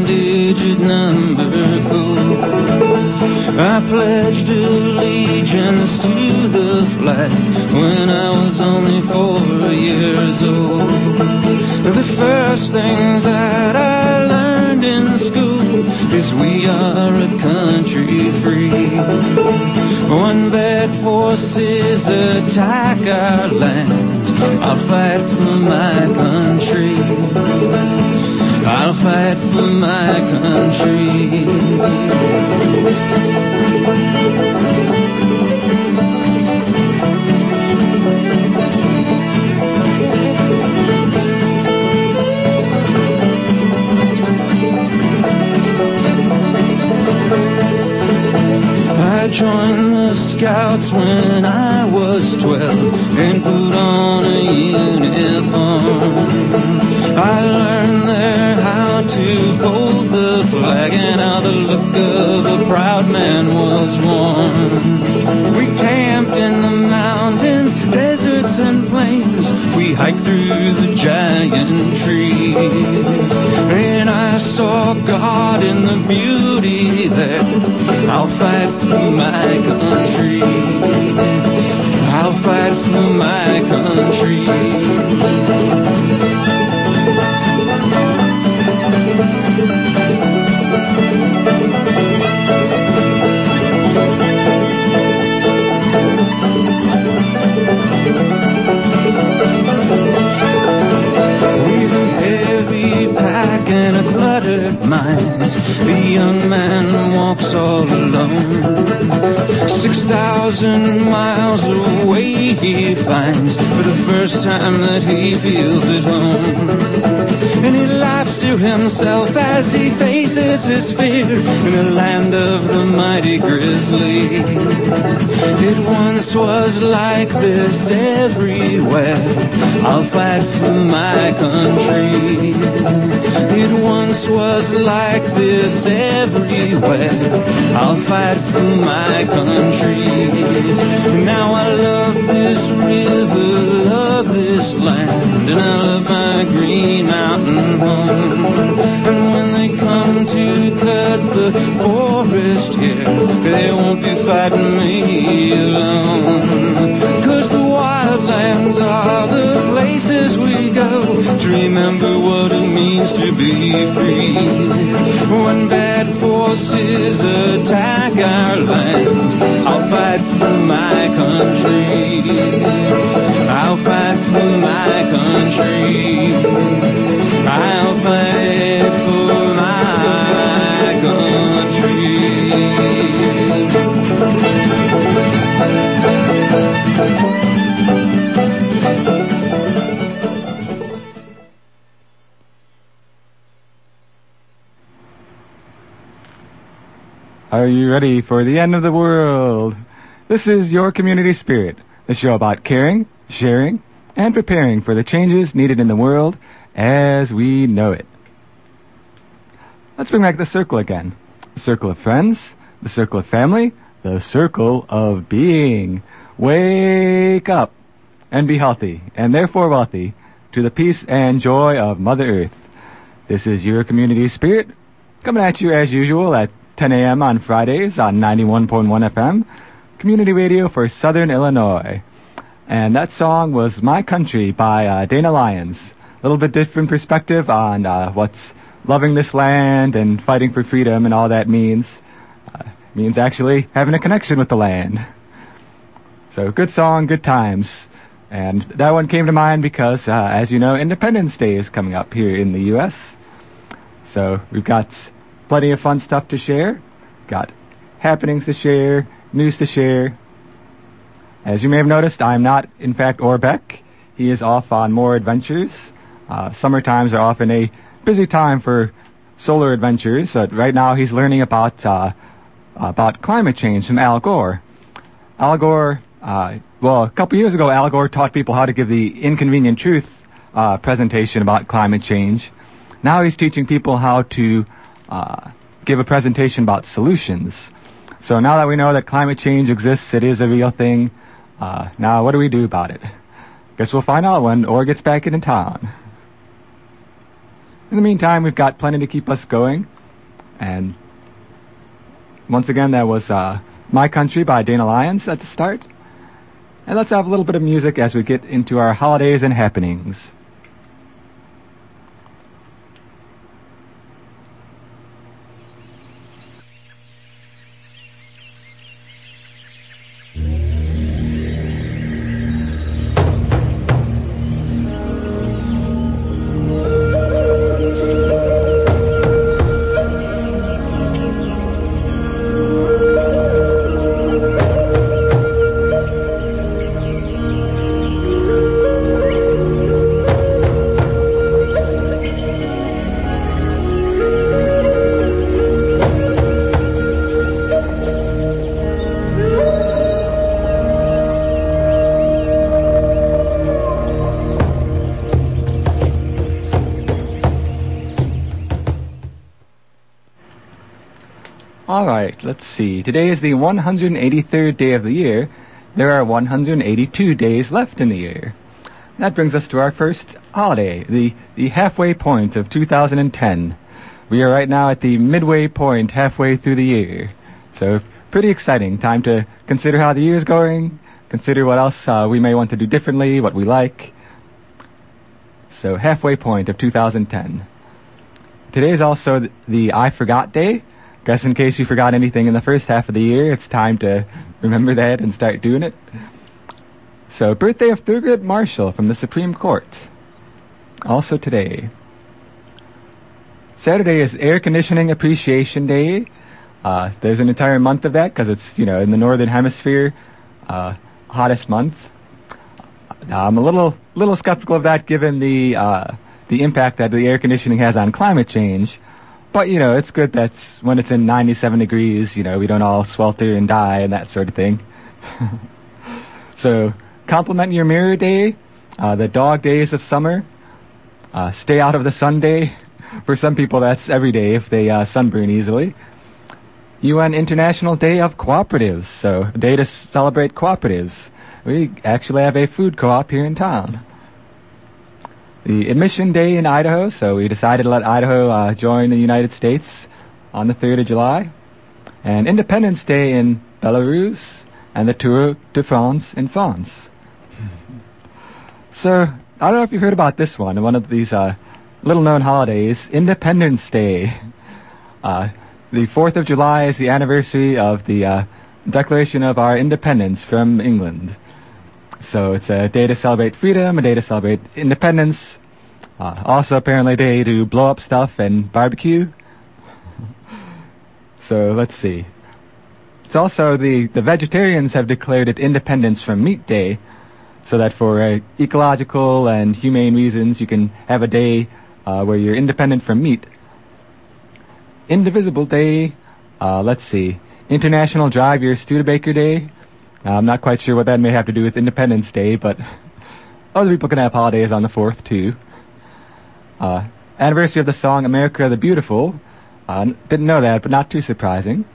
nine-digit number code. I pledged allegiance to the flag when I was only four years old. The first thing that I learned in school is we are a country free. One bad forces attack our land, I'll fight for my country. I'll fight for my country. I joined the scouts when I was twelve and fight for my country. I'll fight for my country. With a heavy pack and a cluttered mind, the young man walks all alone. Six thousand miles away he finds for the first time that he feels at home. And he laughs to himself as he faces his fear in the land of the mighty grizzly. It once was like this everywhere. I'll fight for my country. It once was like this everywhere. I'll fight for my country. Now I love this river, love this land, and I love my green mountain home. And when they come to cut the forest here, they won't be fighting me alone. Cause the wildlands are the places we go to remember what it means to be free. When bad forces attack our land, I'll fight for my country. I'll fight for my country. Are you ready for the end of the world? This is Your Community Spirit, the show about caring, sharing, and preparing for the changes needed in the world as we know it. Let's bring back the circle again. The circle of friends, the circle of family, the circle of being. Wake up and be healthy, and therefore wealthy, to the peace and joy of Mother Earth. This is Your Community Spirit, coming at you as usual at 10 a.m. on Fridays on 91.1 FM, community radio for Southern Illinois. And that song was My Country by uh, Dana Lyons. A little bit different perspective on uh, what's loving this land and fighting for freedom and all that means. Uh, means actually having a connection with the land. So good song, good times. And that one came to mind because, uh, as you know, Independence Day is coming up here in the U.S. So we've got plenty of fun stuff to share. Got happenings to share, news to share. As you may have noticed, I'm not, in fact, Orbeck. He is off on more adventures. Uh, summer times are often a busy time for solar adventures. but right now, he's learning about uh, about climate change from Al Gore. Al Gore, uh, well, a couple years ago, Al Gore taught people how to give the inconvenient truth uh, presentation about climate change. Now he's teaching people how to uh, give a presentation about solutions. So now that we know that climate change exists, it is a real thing. Uh, now, what do we do about it? Guess we'll find out when Orr gets back into town. In the meantime, we've got plenty to keep us going. And once again, that was uh, My Country by Dana Lyons at the start. And let's have a little bit of music as we get into our holidays and happenings. Let's see. Today is the 183rd day of the year. There are 182 days left in the year. That brings us to our first holiday, the, the halfway point of 2010. We are right now at the midway point, halfway through the year. So, pretty exciting. Time to consider how the year is going, consider what else uh, we may want to do differently, what we like. So, halfway point of 2010. Today is also the I Forgot Day. Guess in case you forgot anything in the first half of the year, it's time to remember that and start doing it. So, birthday of Thurgood Marshall from the Supreme Court. Also today. Saturday is Air Conditioning Appreciation Day. Uh, there's an entire month of that because it's, you know, in the Northern Hemisphere, uh, hottest month. Now, I'm a little, little skeptical of that given the, uh, the impact that the air conditioning has on climate change. But, you know, it's good that when it's in 97 degrees, you know, we don't all swelter and die and that sort of thing. so, compliment your mirror day, uh, the dog days of summer, uh, stay out of the sun day. For some people, that's every day if they uh, sunburn easily. UN International Day of Cooperatives, so a day to celebrate cooperatives. We actually have a food co-op here in town the admission day in Idaho, so we decided to let Idaho uh, join the United States on the 3rd of July, and Independence Day in Belarus, and the Tour de France in France. so, I don't know if you've heard about this one, one of these uh, little-known holidays, Independence Day. Uh, the 4th of July is the anniversary of the uh, Declaration of our independence from England. So it's a day to celebrate freedom, a day to celebrate independence. Uh, also, apparently, a day to blow up stuff and barbecue. so let's see. It's also the the vegetarians have declared it Independence from Meat Day, so that for uh, ecological and humane reasons, you can have a day uh, where you're independent from meat. Indivisible Day. Uh, let's see. International Drive Your Studebaker Day. Uh, I'm not quite sure what that may have to do with Independence Day, but other people can have holidays on the 4th, too. Uh, anniversary of the song America the Beautiful. Uh, didn't know that, but not too surprising.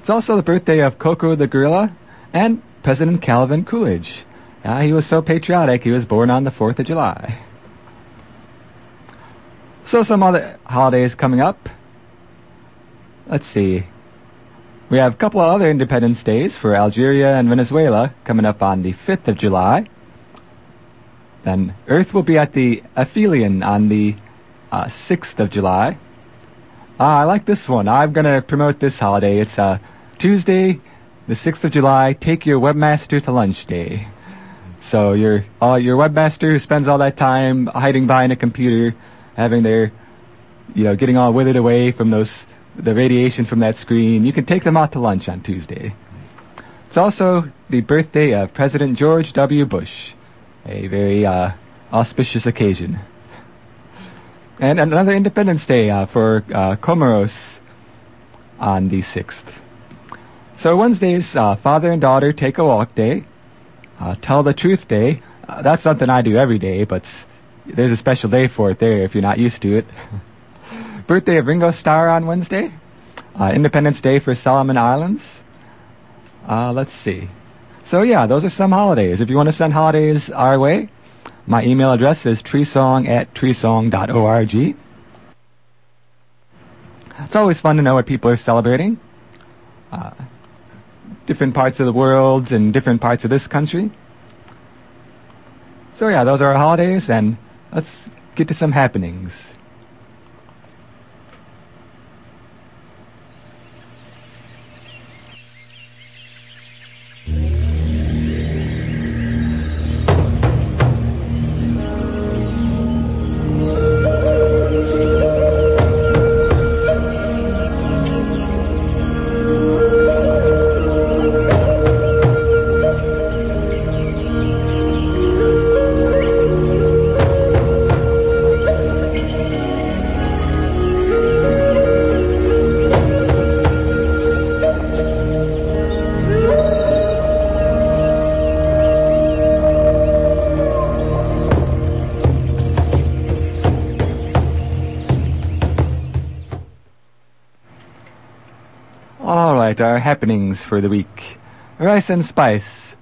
It's also the birthday of Koko the Gorilla and President Calvin Coolidge. Uh, he was so patriotic, he was born on the 4th of July. So some other holidays coming up. Let's see. We have a couple of other Independence Days for Algeria and Venezuela coming up on the 5th of July. Then Earth will be at the aphelion on the uh, 6th of July. Ah, I like this one. I'm going to promote this holiday. It's uh, Tuesday, the 6th of July, Take Your Webmaster to Lunch Day. So your uh, your webmaster who spends all that time hiding behind a computer, having their, you know, getting all withered away from those the radiation from that screen. You can take them out to lunch on Tuesday. It's also the birthday of President George W. Bush, a very uh, auspicious occasion. And another Independence Day uh, for uh, Comoros on the 6th. So Wednesday's uh, Father and Daughter Take a Walk Day, uh, Tell the Truth Day. Uh, that's something I do every day, but there's a special day for it there if you're not used to it. Birthday of Ringo Starr on Wednesday. Uh, Independence Day for Solomon Islands. Uh, let's see. So yeah, those are some holidays. If you want to send holidays our way, my email address is treesong at treesong.org. It's always fun to know what people are celebrating. Uh, different parts of the world and different parts of this country. So yeah, those are our holidays, and let's get to some happenings. Our happenings for the week. Rice and Spice,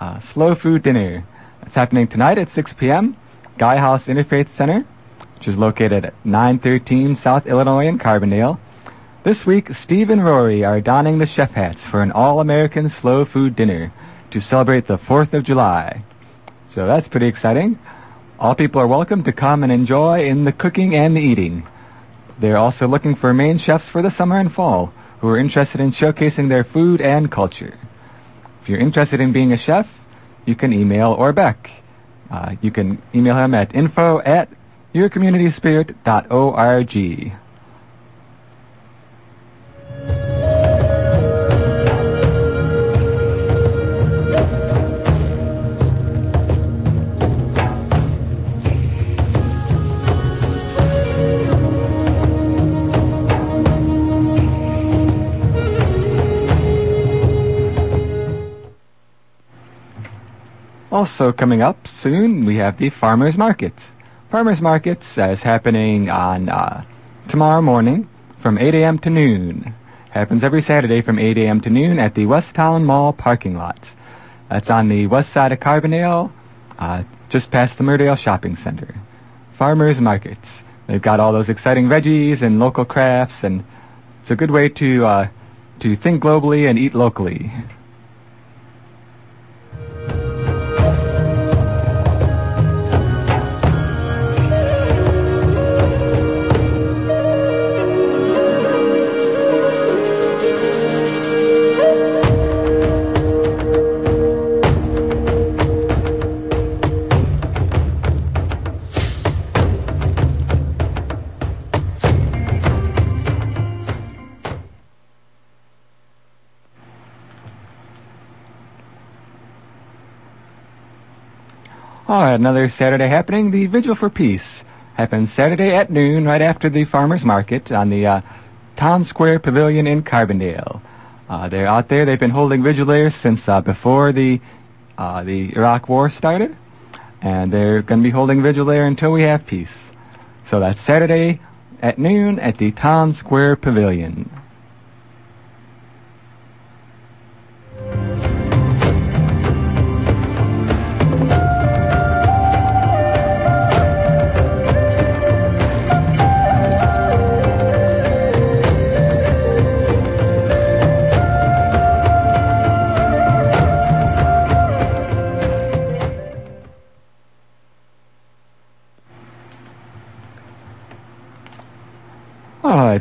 uh, slow food dinner. It's happening tonight at 6 p.m. Gaia House Interfaith Center, which is located at 913 South Illinois in Carbondale. This week, Steve and Rory are donning the chef hats for an all-American slow food dinner to celebrate the 4th of July. So that's pretty exciting. All people are welcome to come and enjoy in the cooking and the eating. They're also looking for main chefs for the summer and fall who are interested in showcasing their food and culture. If you're interested in being a chef, you can email Orbeck. Uh, you can email him at info at yourcommunityspirit.org. Also coming up soon, we have the Farmers Market. Farmers Market uh, is happening on uh, tomorrow morning from 8 a.m. to noon. Happens every Saturday from 8 a.m. to noon at the West Town Mall parking lot. That's on the west side of Carbondale, uh, just past the Murdale Shopping Center. Farmers Markets. They've got all those exciting veggies and local crafts, and it's a good way to uh, to think globally and eat locally. Another Saturday happening. The Vigil for Peace happens Saturday at noon, right after the farmers market on the uh, Town Square Pavilion in Carbondale. Uh, they're out there. They've been holding vigil there since uh, before the uh, the Iraq War started, and they're going to be holding vigil there until we have peace. So that's Saturday at noon at the Town Square Pavilion.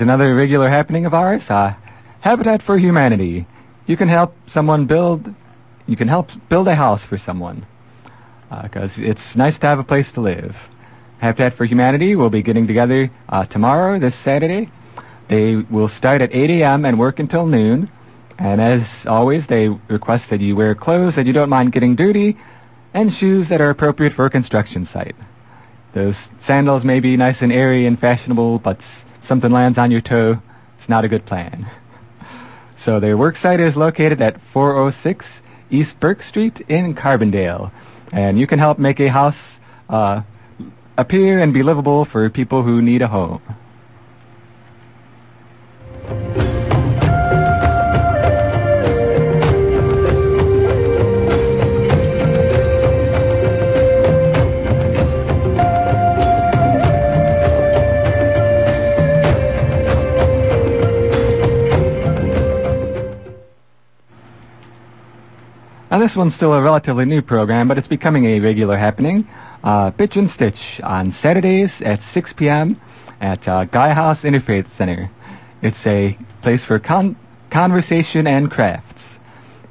Another regular happening of ours, uh, Habitat for Humanity. You can help someone build, you can help build a house for someone, because it's nice to have a place to live. Habitat for Humanity will be getting together uh, tomorrow, this Saturday. They will start at 8 a.m. and work until noon. And as always, they request that you wear clothes that you don't mind getting dirty and shoes that are appropriate for a construction site. Those sandals may be nice and airy and fashionable, but something lands on your toe, it's not a good plan. So their work site is located at 406 East Burke Street in Carbondale, and you can help make a house uh, appear and be livable for people who need a home. Now, this one's still a relatively new program, but it's becoming a regular happening. Uh, Bitch and Stitch on Saturdays at 6 p.m. at uh, Gaia House Interfaith Center. It's a place for con- conversation and crafts.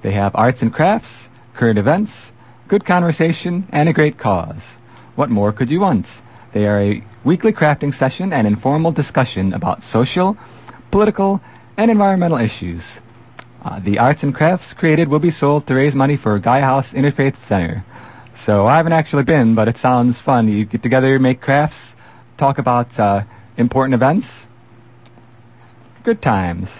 They have arts and crafts, current events, good conversation, and a great cause. What more could you want? They are a weekly crafting session and informal discussion about social, political, and environmental issues. Uh, the arts and crafts created will be sold to raise money for Gaia House Interfaith Center. So I haven't actually been, but it sounds fun. You get together, make crafts, talk about uh, important events. Good times.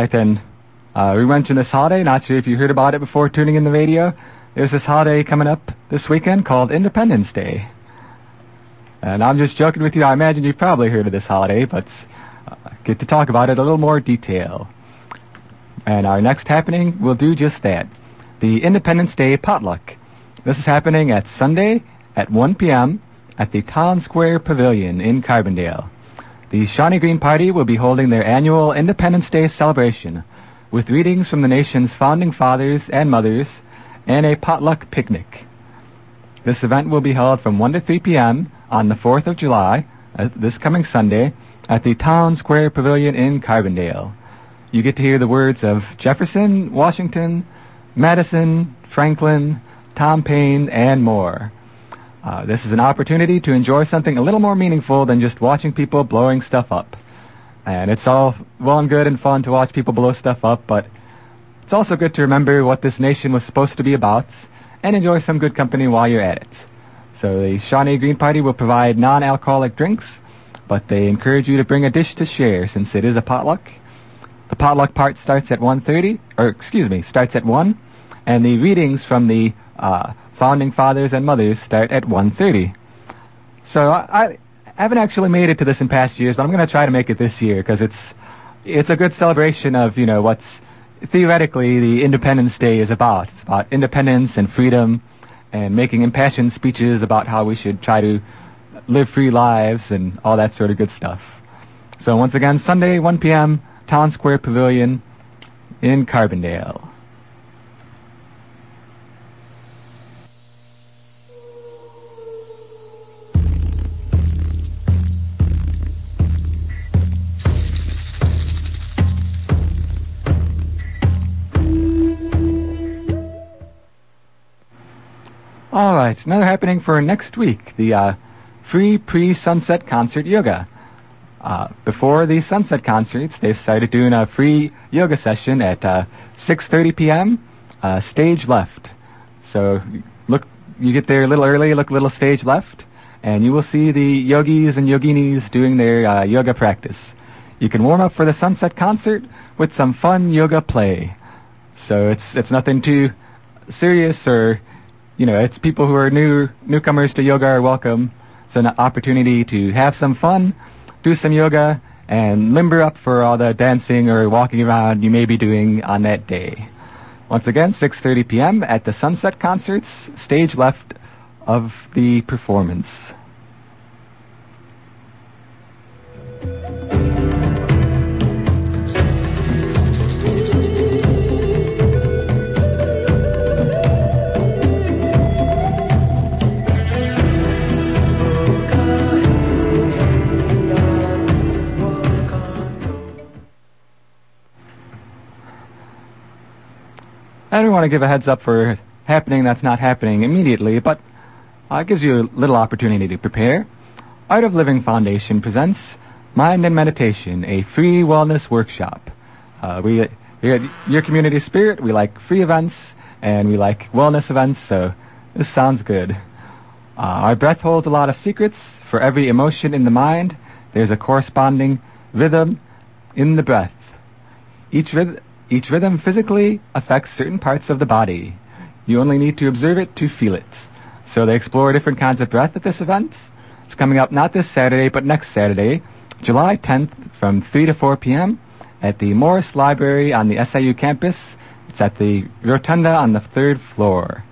Right, then. Uh, we mentioned this holiday. Not sure if you heard about it before tuning in the radio. There's this holiday coming up this weekend called Independence Day. And I'm just joking with you. I imagine you've probably heard of this holiday, but uh, get to talk about it a little more detail. And our next happening will do just that. The Independence Day potluck. This is happening at Sunday at 1 p.m. at the Town Square Pavilion in Carbondale. The Shawnee Green Party will be holding their annual Independence Day celebration with readings from the nation's founding fathers and mothers and a potluck picnic. This event will be held from 1 to 3 p.m. on the 4th of July, uh, this coming Sunday, at the Town Square Pavilion in Carbondale. You get to hear the words of Jefferson, Washington, Madison, Franklin, Tom Paine, and more. Uh, this is an opportunity to enjoy something a little more meaningful than just watching people blowing stuff up. And it's all well and good and fun to watch people blow stuff up, but it's also good to remember what this nation was supposed to be about and enjoy some good company while you're at it. So the Shawnee Green Party will provide non-alcoholic drinks, but they encourage you to bring a dish to share since it is a potluck. The potluck part starts at 1.30, or excuse me, starts at 1, and the readings from the uh, founding fathers and mothers start at 1.30. So I, I haven't actually made it to this in past years, but I'm going to try to make it this year because it's it's a good celebration of you know what's theoretically the Independence Day is about. It's about independence and freedom, and making impassioned speeches about how we should try to live free lives and all that sort of good stuff. So once again, Sunday, 1 p.m., Town Square Pavilion in Carbondale. All right, another happening for next week, the uh, free pre-sunset concert yoga. Uh, before the sunset concerts, they've started doing a free yoga session at uh, 6:30 p.m. Uh, stage left. So look, you get there a little early, look a little stage left, and you will see the yogis and yoginis doing their uh, yoga practice. You can warm up for the sunset concert with some fun yoga play. So it's it's nothing too serious or you know, it's people who are new newcomers to yoga are welcome. It's an opportunity to have some fun, do some yoga, and limber up for all the dancing or walking around you may be doing on that day. Once again, 6:30 p.m. at the Sunset Concerts, stage left of the performance. Want to give a heads up for happening that's not happening immediately, but uh, gives you a little opportunity to prepare. Art of Living Foundation presents Mind and Meditation, a free wellness workshop. Uh, we here Your Community Spirit, we like free events and we like wellness events, so this sounds good. Uh, our breath holds a lot of secrets. For every emotion in the mind, there's a corresponding rhythm in the breath. Each, ryth- each rhythm physically affects certain parts of the body. You only need to observe it to feel it. So they explore different kinds of breath at this event. It's coming up not this Saturday, but next Saturday, July 10th from 3 to 4 p.m. at the Morris Library on the SIU campus. It's at the Rotunda on the third floor.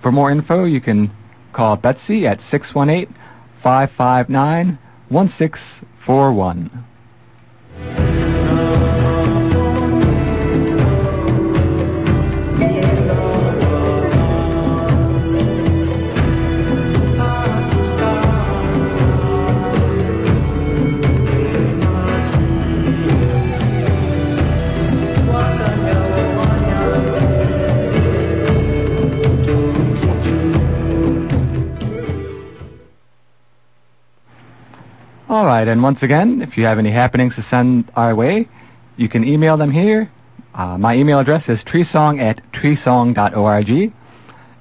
For more info, you can call Betsy at 618 559 1641. All right, and once again, if you have any happenings to send our way, you can email them here. Uh, my email address is treesong at treesong.org,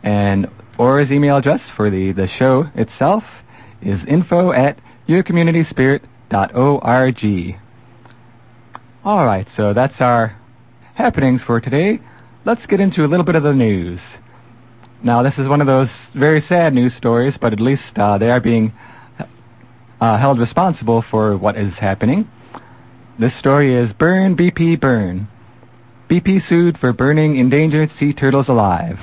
and Aura's email address for the, the show itself is info at yourcommunityspirit.org. All right, so that's our happenings for today. Let's get into a little bit of the news. Now, this is one of those very sad news stories, but at least uh, they are being uh, held responsible for what is happening. This story is Burn BP Burn. BP sued for burning endangered sea turtles alive.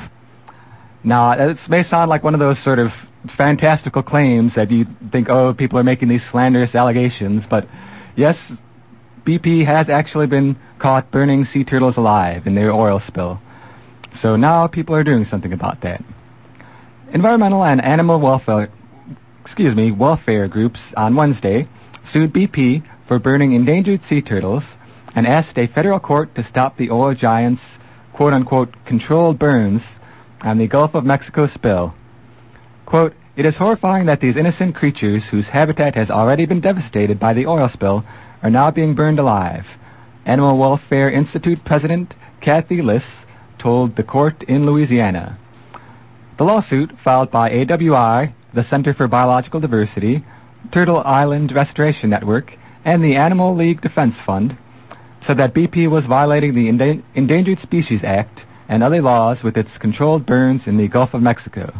Now, this may sound like one of those sort of fantastical claims that you think, oh, people are making these slanderous allegations, but yes, BP has actually been caught burning sea turtles alive in their oil spill. So now people are doing something about that. Environmental and animal welfare excuse me, welfare groups on Wednesday sued BP for burning endangered sea turtles and asked a federal court to stop the oil giant's quote unquote controlled burns on the Gulf of Mexico spill. Quote, it is horrifying that these innocent creatures whose habitat has already been devastated by the oil spill are now being burned alive. Animal Welfare Institute President Cathy Liss told the court in Louisiana. The lawsuit, filed by AWI the Center for Biological Diversity, Turtle Island Restoration Network, and the Animal Legal Defense Fund said that BP was violating the Enda- Endangered Species Act and other laws with its controlled burns in the Gulf of Mexico.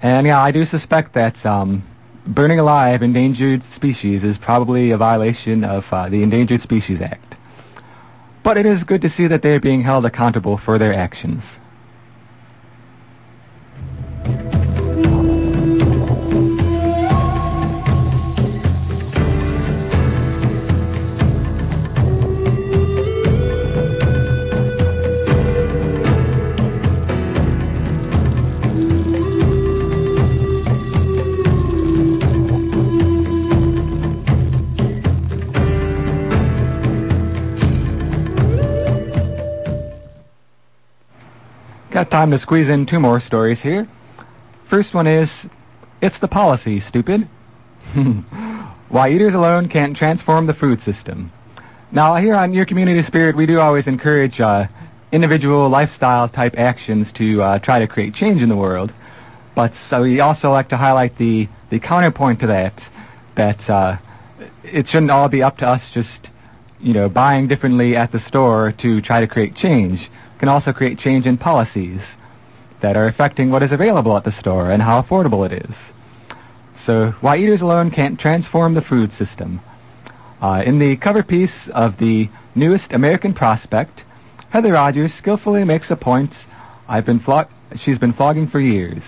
And yeah, I do suspect that um, burning alive endangered species is probably a violation of uh, the Endangered Species Act. But it is good to see that they are being held accountable for their actions. Got time to squeeze in two more stories here. First one is, it's the policy, stupid. Why eaters alone can't transform the food system. Now, here on Your Community Spirit, we do always encourage uh, individual lifestyle type actions to uh, try to create change in the world. But so we also like to highlight the, the counterpoint to that, that uh, it shouldn't all be up to us just, you know, buying differently at the store to try to create change can also create change in policies that are affecting what is available at the store and how affordable it is. So, why eaters alone can't transform the food system. Uh, in the cover piece of the newest American Prospect, Heather Rogers skillfully makes a point I've been she's been flogging for years.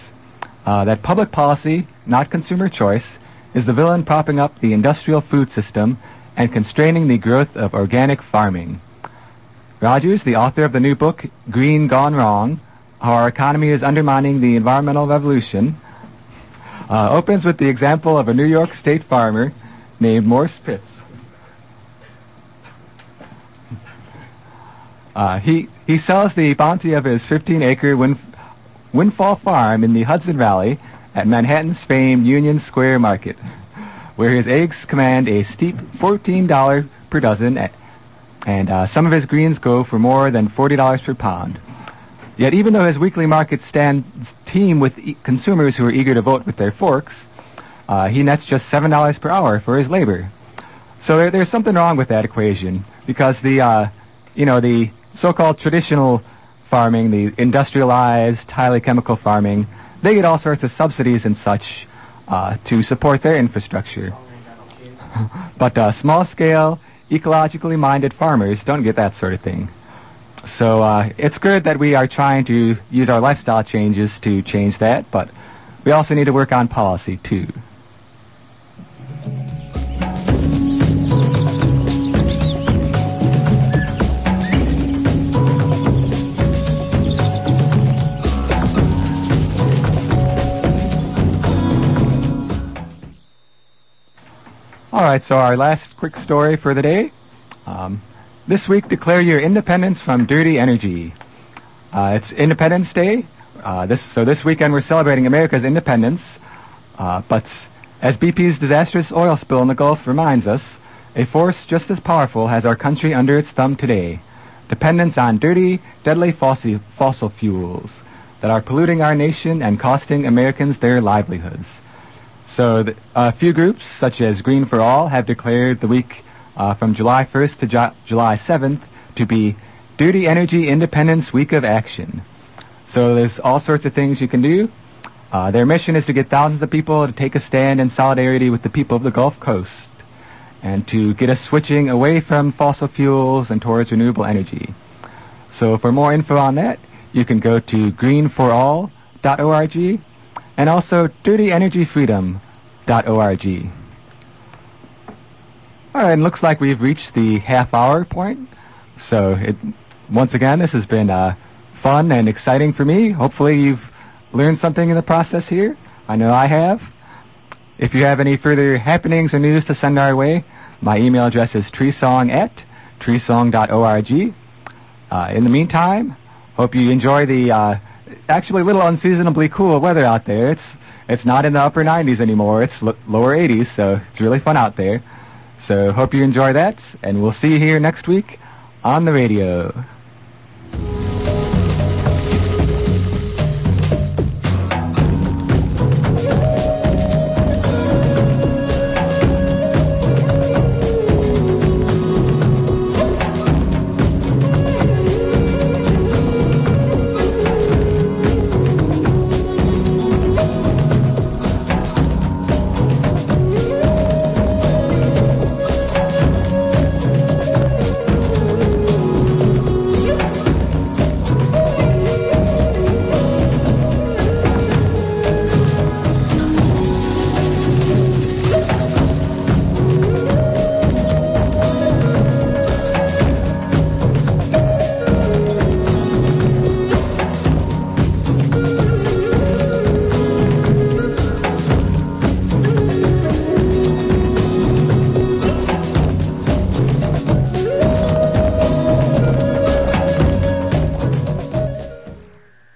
Uh, that public policy, not consumer choice, is the villain propping up the industrial food system and constraining the growth of organic farming. Rogers, the author of the new book, Green Gone Wrong, How Our Economy is Undermining the Environmental Revolution, uh, opens with the example of a New York State farmer named Morse Pitts. Uh, he he sells the bounty of his 15-acre wind, windfall farm in the Hudson Valley at Manhattan's famed Union Square Market, where his eggs command a steep $14 per dozen, at, and uh, some of his greens go for more than $40 per pound. Yet, even though his weekly market stands teem with e- consumers who are eager to vote with their forks, uh, he nets just seven dollars per hour for his labor. So there, there's something wrong with that equation because the, uh, you know, the so-called traditional farming, the industrialized, highly chemical farming, they get all sorts of subsidies and such uh, to support their infrastructure. but uh, small-scale, ecologically minded farmers don't get that sort of thing. So uh, it's good that we are trying to use our lifestyle changes to change that, but we also need to work on policy too. All right, so our last quick story for the day. Um, this week, declare your independence from dirty energy. Uh, it's Independence Day. Uh, this, so this weekend we're celebrating America's independence. Uh, but as BP's disastrous oil spill in the Gulf reminds us, a force just as powerful has our country under its thumb today. Dependence on dirty, deadly fossil, fossil fuels that are polluting our nation and costing Americans their livelihoods. So the, a few groups, such as Green for All, have declared the week uh, from July 1st to Ju- July 7th to be Dirty Energy Independence Week of Action. So there's all sorts of things you can do. Uh, their mission is to get thousands of people to take a stand in solidarity with the people of the Gulf Coast and to get us switching away from fossil fuels and towards renewable energy. So for more info on that, you can go to greenforall.org and also dirtyenergyfreedom.org. All right, and looks like we've reached the half hour point. So it, once again, this has been uh, fun and exciting for me. Hopefully you've learned something in the process here. I know I have. If you have any further happenings or news to send our way, my email address is treesong at treesong.org. Uh, in the meantime, hope you enjoy the uh, actually a little unseasonably cool weather out there. It's it's not in the upper 90s anymore. It's l- lower 80s, so it's really fun out there. So hope you enjoy that, and we'll see you here next week on the radio.